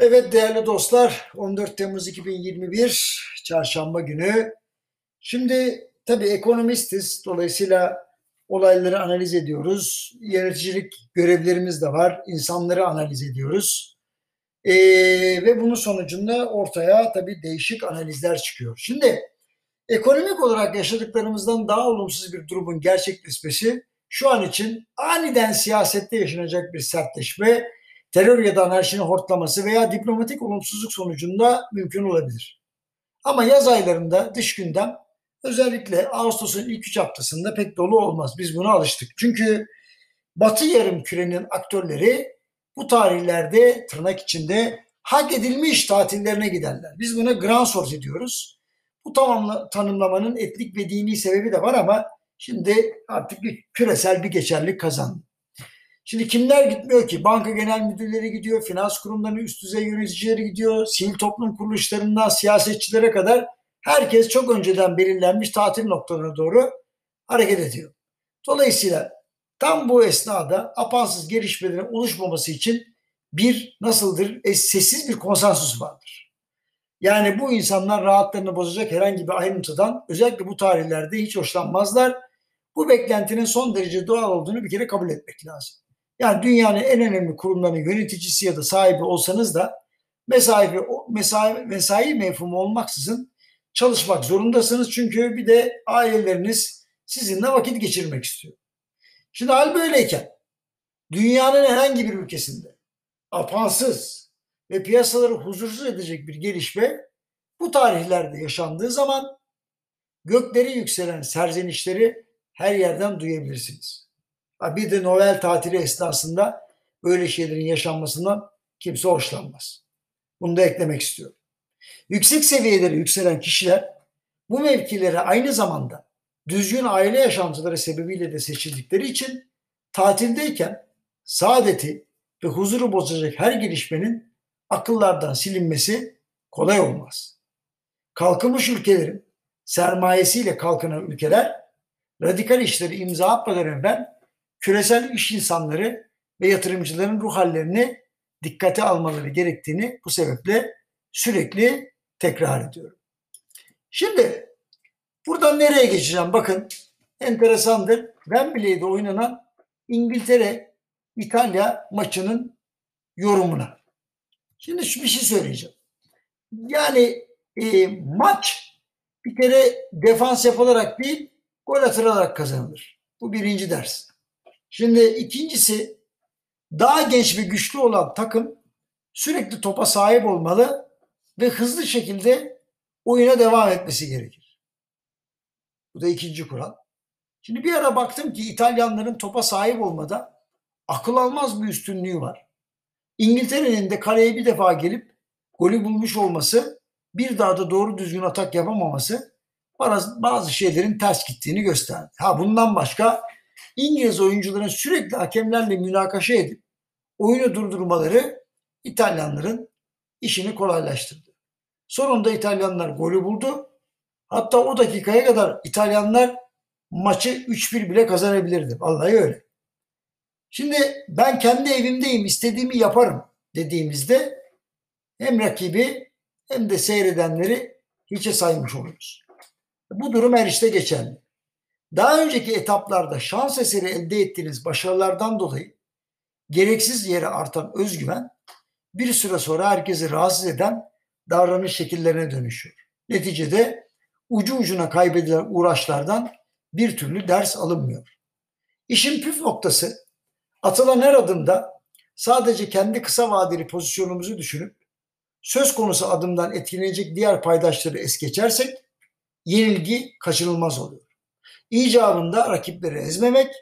Evet değerli dostlar 14 Temmuz 2021 çarşamba günü. Şimdi tabii ekonomistiz dolayısıyla olayları analiz ediyoruz. Yöneticilik görevlerimiz de var. İnsanları analiz ediyoruz. Ee, ve bunun sonucunda ortaya tabii değişik analizler çıkıyor. Şimdi ekonomik olarak yaşadıklarımızdan daha olumsuz bir durumun gerçekleşmesi şu an için aniden siyasette yaşanacak bir sertleşme terör ya da anarşinin hortlaması veya diplomatik olumsuzluk sonucunda mümkün olabilir. Ama yaz aylarında dış gündem özellikle Ağustos'un ilk üç haftasında pek dolu olmaz. Biz buna alıştık. Çünkü Batı yarım kürenin aktörleri bu tarihlerde tırnak içinde hak edilmiş tatillerine giderler. Biz buna grand sorti diyoruz. Bu tamamla, tanımlamanın etnik ve dini sebebi de var ama şimdi artık bir küresel bir geçerlik kazandı. Şimdi kimler gitmiyor ki? Banka genel müdürleri gidiyor, finans kurumlarının üst düzey yöneticileri gidiyor, sivil toplum kuruluşlarından siyasetçilere kadar herkes çok önceden belirlenmiş tatil noktalarına doğru hareket ediyor. Dolayısıyla tam bu esnada apansız gelişmelerin oluşmaması için bir nasıldır e, sessiz bir konsensus vardır. Yani bu insanlar rahatlarını bozacak herhangi bir ayrıntıdan özellikle bu tarihlerde hiç hoşlanmazlar. Bu beklentinin son derece doğal olduğunu bir kere kabul etmek lazım. Yani dünyanın en önemli kurumlarının yöneticisi ya da sahibi olsanız da mesai, mesai, mesai mefhumu olmaksızın çalışmak zorundasınız. Çünkü bir de aileleriniz sizinle vakit geçirmek istiyor. Şimdi hal böyleyken dünyanın herhangi bir ülkesinde apansız ve piyasaları huzursuz edecek bir gelişme bu tarihlerde yaşandığı zaman gökleri yükselen serzenişleri her yerden duyabilirsiniz. Bir de Noel tatili esnasında böyle şeylerin yaşanmasından kimse hoşlanmaz. Bunu da eklemek istiyorum. Yüksek seviyelere yükselen kişiler bu mevkilere aynı zamanda düzgün aile yaşantıları sebebiyle de seçildikleri için tatildeyken saadeti ve huzuru bozacak her gelişmenin akıllardan silinmesi kolay olmaz. Kalkınmış ülkelerin sermayesiyle kalkınan ülkeler radikal işleri imza atmadan evvel küresel iş insanları ve yatırımcıların ruh hallerini dikkate almaları gerektiğini bu sebeple sürekli tekrar ediyorum. Şimdi buradan nereye geçeceğim? Bakın enteresandır. Wembley'de oynanan İngiltere İtalya maçının yorumuna. Şimdi bir şey söyleyeceğim. Yani e, maç bir kere defans yapılarak değil gol atılarak kazanılır. Bu birinci ders. Şimdi ikincisi daha genç ve güçlü olan takım sürekli topa sahip olmalı ve hızlı şekilde oyuna devam etmesi gerekir. Bu da ikinci kural. Şimdi bir ara baktım ki İtalyanların topa sahip olmada akıl almaz bir üstünlüğü var. İngiltere'nin de kaleye bir defa gelip golü bulmuş olması, bir daha da doğru düzgün atak yapamaması bazı, bazı şeylerin ters gittiğini gösterdi. Ha bundan başka İngiliz oyuncuların sürekli hakemlerle münakaşa edip oyunu durdurmaları İtalyanların işini kolaylaştırdı. Sonunda İtalyanlar golü buldu. Hatta o dakikaya kadar İtalyanlar maçı 3-1 bile kazanabilirdi. Vallahi öyle. Şimdi ben kendi evimdeyim, istediğimi yaparım dediğimizde hem rakibi hem de seyredenleri hiçe saymış oluruz. Bu durum her işte geçerli. Daha önceki etaplarda şans eseri elde ettiğiniz başarılardan dolayı gereksiz yere artan özgüven bir süre sonra herkesi rahatsız eden davranış şekillerine dönüşüyor. Neticede ucu ucuna kaybedilen uğraşlardan bir türlü ders alınmıyor. İşin püf noktası atılan her adımda sadece kendi kısa vadeli pozisyonumuzu düşünüp söz konusu adımdan etkilenecek diğer paydaşları es geçersek yenilgi kaçınılmaz oluyor. İcabında rakipleri ezmemek,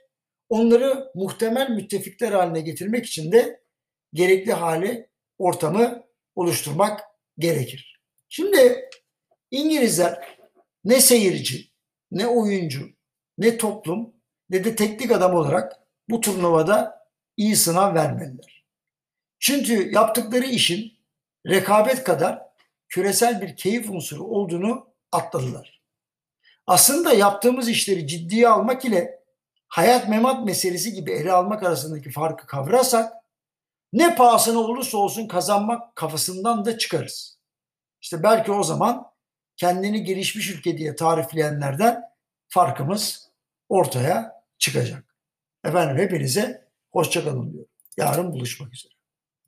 onları muhtemel müttefikler haline getirmek için de gerekli hali, ortamı oluşturmak gerekir. Şimdi İngilizler ne seyirci, ne oyuncu, ne toplum, ne de teknik adam olarak bu turnuvada iyi sınav vermeliler. Çünkü yaptıkları işin rekabet kadar küresel bir keyif unsuru olduğunu atladılar. Aslında yaptığımız işleri ciddiye almak ile hayat memat meselesi gibi ele almak arasındaki farkı kavrarsak ne pahasına olursa olsun kazanmak kafasından da çıkarız. İşte belki o zaman kendini gelişmiş ülke diye tarifleyenlerden farkımız ortaya çıkacak. Efendim hepinize hoşçakalın diyorum. Yarın buluşmak üzere.